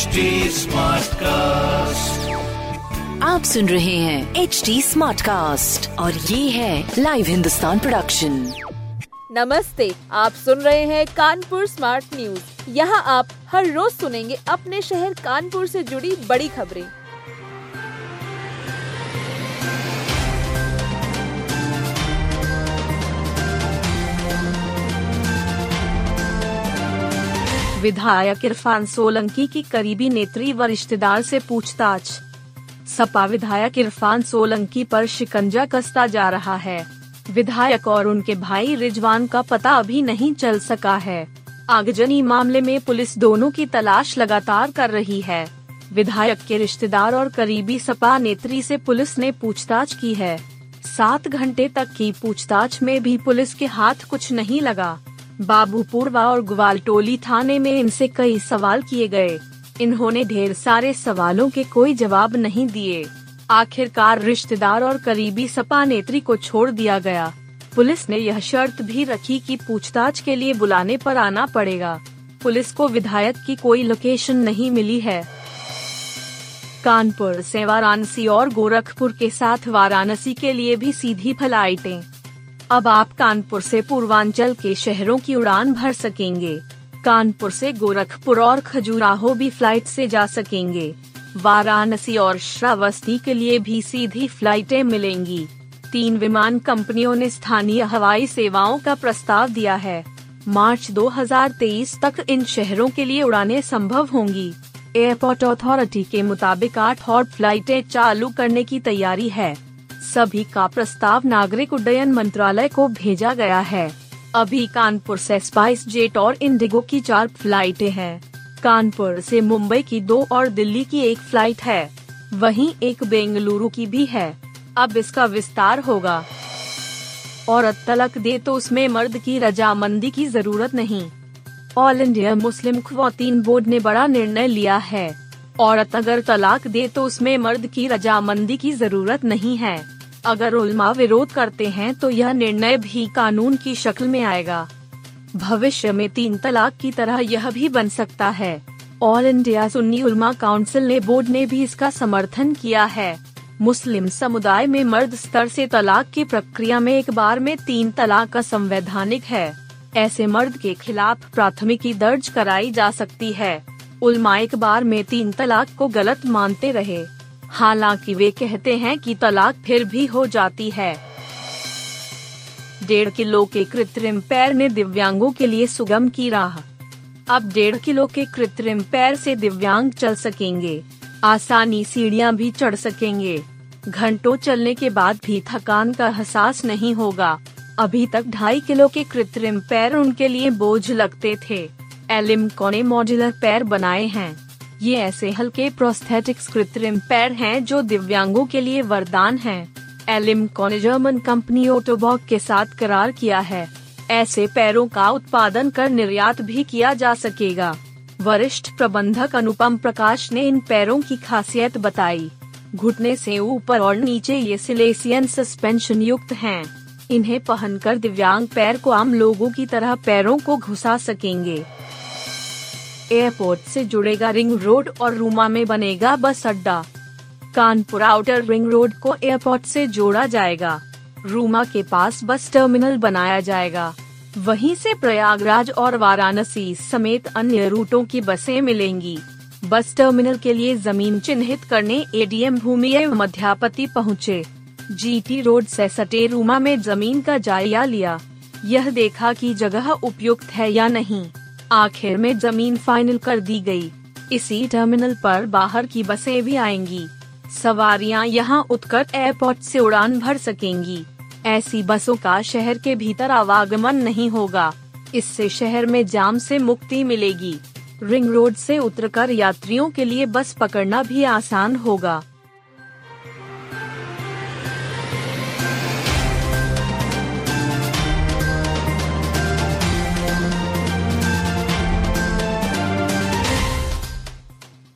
HD cast आप सुन रहे हैं एच डी स्मार्ट कास्ट और ये है लाइव हिंदुस्तान प्रोडक्शन नमस्ते आप सुन रहे हैं कानपुर स्मार्ट न्यूज़ यहाँ आप हर रोज सुनेंगे अपने शहर कानपुर से जुड़ी बड़ी खबरें। विधायक इरफान सोलंकी की करीबी नेत्री व रिश्तेदार से पूछताछ। सपा विधायक इरफान सोलंकी पर शिकंजा कसता जा रहा है। विधायक और उनके भाई रिजवान का पता अभी नहीं चल सका है। आगजनी मामले में पुलिस दोनों की तलाश लगातार कर रही है। विधायक के रिश्तेदार और करीबी सपा नेत्री से पुलिस ने पूछताछ की है। सात घंटे तक की पूछताछ में भी पुलिस के हाथ कुछ नहीं लगा। बाबूपुरवा और ग्वालटोली थाने में इनसे कई सवाल किए गए। इन्होंने ढेर सारे सवालों के कोई जवाब नहीं दिए। आखिरकार रिश्तेदार और करीबी सपा नेत्री को छोड़ दिया गया। पुलिस ने यह शर्त भी रखी कि पूछताछ के लिए बुलाने पर आना पड़ेगा। पुलिस को विधायक की कोई लोकेशन नहीं मिली है। कानपुर से वाराणसी और गोरखपुर के साथ वाराणसी के लिए भी सीधी फ्लाइटें। अब आप कानपुर से पूर्वांचल के शहरों की उड़ान भर सकेंगे। कानपुर से गोरखपुर और खजुराहो भी फ़्लाइट से जा सकेंगे। वाराणसी और श्रावस्ती के लिए भी सीधी फ्लाइटें मिलेंगी। तीन विमान कंपनियों ने स्थानीय हवाई सेवाओं का प्रस्ताव दिया है। मार्च 2023 तक इन शहरों के लिए उड़ानें संभव होंगी। एयरपोर्ट अथॉरिटी के मुताबिक आठ और फ्लाइटें चालू करने की तैयारी है। सभी का प्रस्ताव नागरिक उड्डयन मंत्रालय को भेजा गया है। अभी कानपुर से स्पाइस जेट और इंडिगो की चार फ्लाइटें हैं। कानपुर से मुंबई की दो और दिल्ली की एक फ़्लाइट है। वहीं एक बेंगलुरु की भी है। अब इसका विस्तार होगा। औरत तलक दे तो उसमें मर्द की रजामंदी की ज़रूरत नहीं। All India Muslim Khawateen board ने बड़ा निर्णय लिया है। औरत अगर तलाक दे तो उसमें मर्द की रजामंदी की ज़रूरत नहीं है। अगर उल्मा विरोध करते हैं तो यह निर्णय भी कानून की शक्ल में आएगा। भविष्य में तीन तलाक की तरह यह भी बन सकता है। All India Sunni Ulama council ने बोर्ड ने भी इसका समर्थन किया है। मुस्लिम समुदाय में मर्द स्तर से तलाक की प्रक्रिया में एक बार में तीन तलाक का संवैधानिक है। ऐसे मर्द के खिलाफ प्राथमिकी दर्ज कराई जा सकती है। उल्मा एक बार में तीन तलाक को गलत मानते रहे। हालाँकि वे कहते हैं कि तलाक फिर भी हो जाती है। डेढ़ किलो के कृत्रिम पैर ने दिव्यांगों के लिए सुगम की राह। अब डेढ़ किलो के कृत्रिम पैर से दिव्यांग चल सकेंगे। आसानी सीढ़ियाँ भी चढ़ सकेंगे। घंटों चलने के बाद भी थकान का एहसास नहीं होगा। अभी तक ढाई किलो के कृत्रिम पैर उनके लिए बोझ लगते थे। एलिमको ने मॉड्यूलर पैर बनाए हैं। ये ऐसे हल्के प्रोस्थेटिक्स कृत्रिम पैर हैं जो दिव्यांगों के लिए वरदान हैं। एलिमको ने जर्मन कंपनी ओटोबॉक के साथ करार किया है। ऐसे पैरों का उत्पादन कर निर्यात भी किया जा सकेगा। वरिष्ठ प्रबंधक अनुपम प्रकाश ने इन पैरों की खासियत बताई। घुटने से ऊपर और नीचे ये सिलेसियन सस्पेंशन युक्त हैं। इन्हें पहनकर दिव्यांग पैर को आम लोगों की तरह पैरों को घुसा सकेंगे। एयरपोर्ट से जुड़ेगा रिंग रोड और रूमा में बनेगा बस अड्डा। कानपुर आउटर रिंग रोड को एयरपोर्ट से जोड़ा जाएगा। रूमा के पास बस टर्मिनल बनाया जाएगा। वहीं से प्रयागराज और वाराणसी समेत अन्य रूटों की बसें मिलेंगी। बस टर्मिनल के लिए ज़मीन चिन्हित करने एडीएम भूमि मध्यापति पहुँचे। जीटी रोड से सटे रूमा में ज़मीन का जायजा लिया। यह देखा कि जगह उपयुक्त है या नहीं। आखिर में ज़मीन फाइनल कर दी गई। इसी टर्मिनल पर बाहर की बसें भी आएँगी। सवारियाँ यहाँ उत्कट एयरपोर्ट से उड़ान भर सकेंगी। ऐसी बसों का शहर के भीतर आवागमन नहीं होगा। इससे शहर में जाम से मुक्ति मिलेगी। रिंग रोड से उतरकर यात्रियों के लिए बस पकड़ना भी आसान होगा।